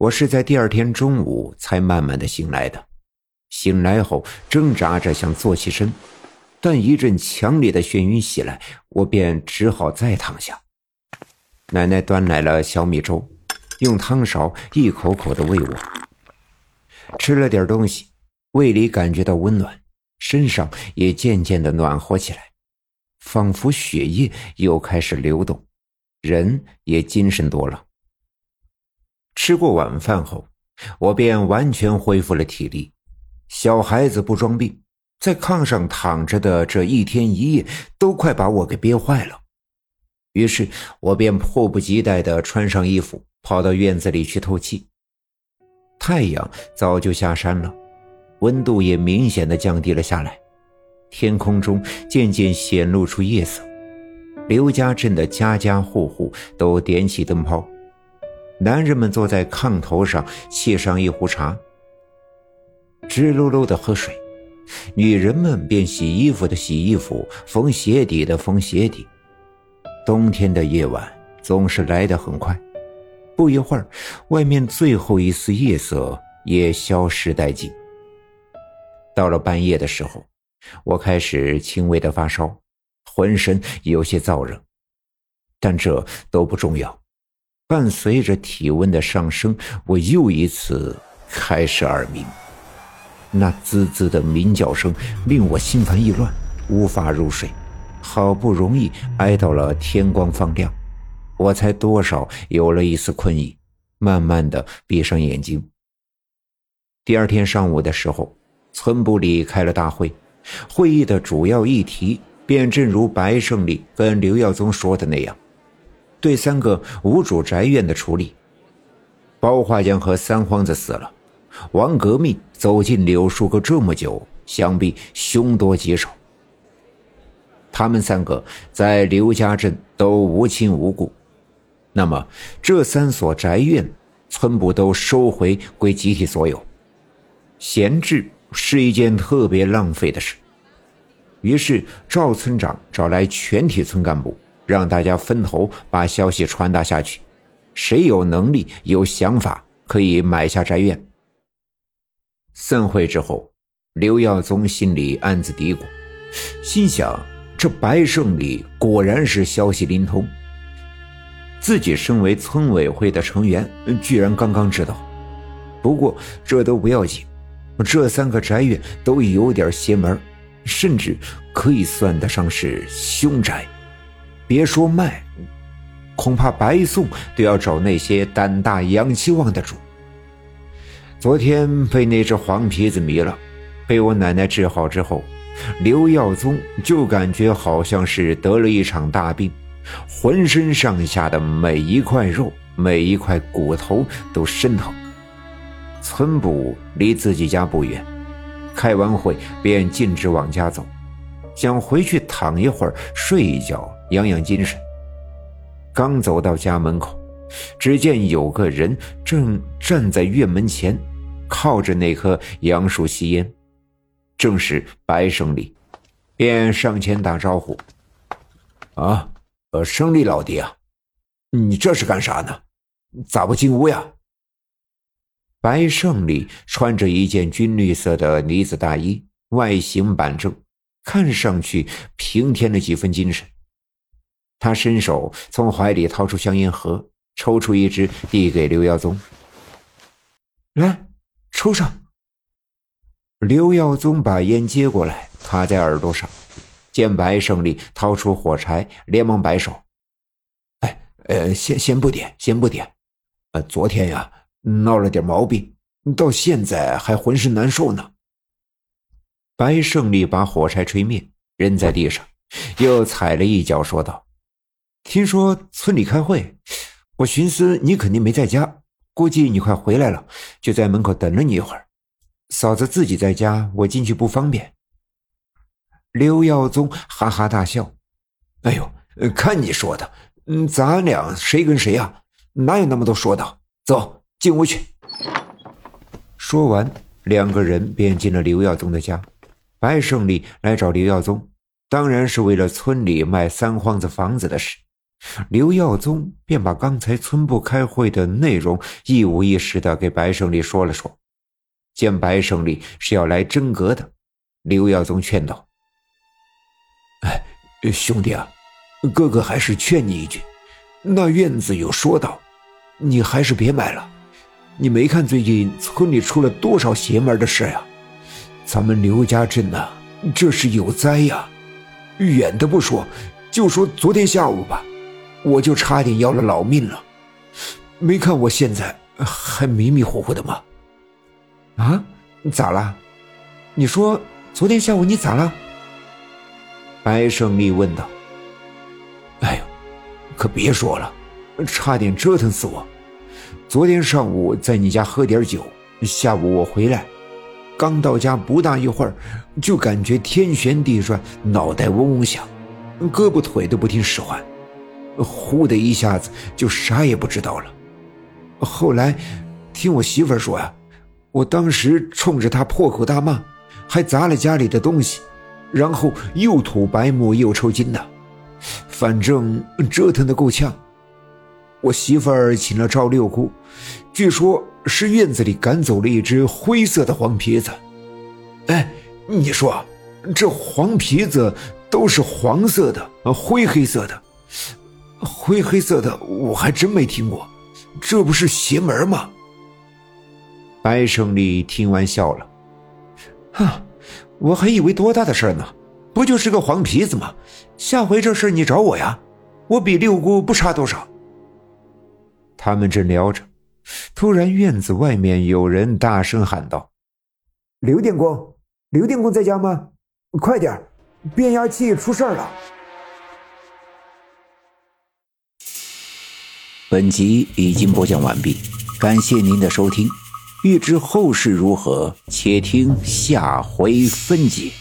我是在第二天中午才慢慢的醒来的。醒来后，挣扎着想坐起身，但一阵强烈的眩晕袭来，我便只好再躺下。奶奶端来了小米粥，用汤勺一口口的喂我。吃了点东西，胃里感觉到温暖，身上也渐渐的暖和起来，仿佛血液又开始流动，人也精神多了。吃过晚饭后，我便完全恢复了体力。小孩子不装病，在炕上躺着的这一天一夜，都快把我给憋坏了。于是，我便迫不及待地穿上衣服，跑到院子里去透气。太阳早就下山了，温度也明显的降低了下来，天空中渐渐显露出夜色。刘家镇的家家户户都点起灯泡，男人们坐在炕头上，沏上一壶茶。直溜溜的喝水，女人们便洗衣服的洗衣服，缝鞋底的缝鞋底。冬天的夜晚总是来得很快，不一会儿，外面最后一丝夜色也消失殆尽。到了半夜的时候，我开始轻微的发烧，浑身有些燥热，但这都不重要。伴随着体温的上升，我又一次开始耳鸣。那滋滋的鸣叫声令我心烦意乱，无法入睡。好不容易挨到了天光放亮，我才多少有了一丝困意，慢慢的闭上眼睛。第二天上午的时候，村部里开了大会，会议的主要议题便正如白胜利跟刘耀宗说的那样，对三个无主宅院的处理。包华江和三皇子死了。王革命走进柳树沟这么久，想必凶多吉少。他们三个在刘家镇都无亲无故，那么这三所宅院，村部都收回归集体所有，闲置是一件特别浪费的事。于是赵村长找来全体村干部，让大家分头把消息传达下去，谁有能力、有想法，可以买下宅院。散会之后，刘耀宗心里暗自嘀咕，心想：这白胜利果然是消息灵通。自己身为村委会的成员，居然刚刚知道。不过这都不要紧，这三个宅院都有点邪门，甚至可以算得上是凶宅。别说卖，恐怕白送都要找那些胆大阳气旺的主。昨天被那只黄皮子迷了，被我奶奶治好之后，刘耀宗就感觉好像是得了一场大病，浑身上下的每一块肉、每一块骨头都生疼。村部离自己家不远，开完会便径直往家走，想回去躺一会儿、睡一觉，养养精神。刚走到家门口，只见有个人正站在院门前。靠着那棵杨树吸烟，正是白胜利，便上前打招呼：“啊，呃，胜利老弟啊，你这是干啥呢？咋不进屋呀？”白胜利穿着一件军绿色的呢子大衣，外形板正，看上去平添了几分精神。他伸手从怀里掏出香烟盒，抽出一支，递给刘耀宗：“来。”抽上。刘耀宗把烟接过来，卡在耳朵上，见白胜利掏出火柴，连忙摆手：“哎，呃，先先不点，先不点。呃，昨天呀，闹了点毛病，到现在还浑身难受呢。”白胜利把火柴吹灭，扔在地上，又踩了一脚，说道：“听说村里开会，我寻思你肯定没在家。”估计你快回来了，就在门口等了你一会儿。嫂子自己在家，我进去不方便。刘耀宗哈哈大笑：“哎呦，看你说的，嗯，咱俩谁跟谁呀？哪有那么多说道？走进屋去。”说完，两个人便进了刘耀宗的家。白胜利来找刘耀宗，当然是为了村里卖三荒子房子的事，刘耀宗便把刚才村部开会的内容一五一十的给白胜利说了说。见白胜利是要来真格的，刘耀宗劝道：“哎，兄弟啊，哥哥还是劝你一句，那院子有说道，你还是别买了。你没看最近村里出了多少邪门的事呀？咱们刘家镇呐，这是有灾呀。远的不说，就说昨天下午吧。”我就差点要了老命了，没看我现在还迷迷糊糊的吗？啊，咋了？你说昨天下午你咋了？白胜利问道。哎呦，可别说了，差点折腾死我。昨天上午在你家喝点酒，下午我回来，刚到家不大一会儿，就感觉天旋地转，脑袋嗡嗡响，胳膊腿都不听使唤。呼的一下子就啥也不知道了。后来听我媳妇说呀，我当时冲着她破口大骂，还砸了家里的东西，然后又吐白沫又抽筋的，反正折腾的够呛。我媳妇儿请了赵六姑，据说是院子里赶走了一只灰色的黄皮子。哎，你说这黄皮子都是黄色的、灰黑色的。灰黑色的，我还真没听过，这不是邪门吗？白胜利听完笑了，哈，我还以为多大的事儿呢，不就是个黄皮子吗？下回这事你找我呀，我比六姑不差多少。他们正聊着，突然院子外面有人大声喊道：“刘电工，刘电工在家吗？快点，变压器出事了！”本集已经播讲完毕，感谢您的收听。欲知后事如何，且听下回分解。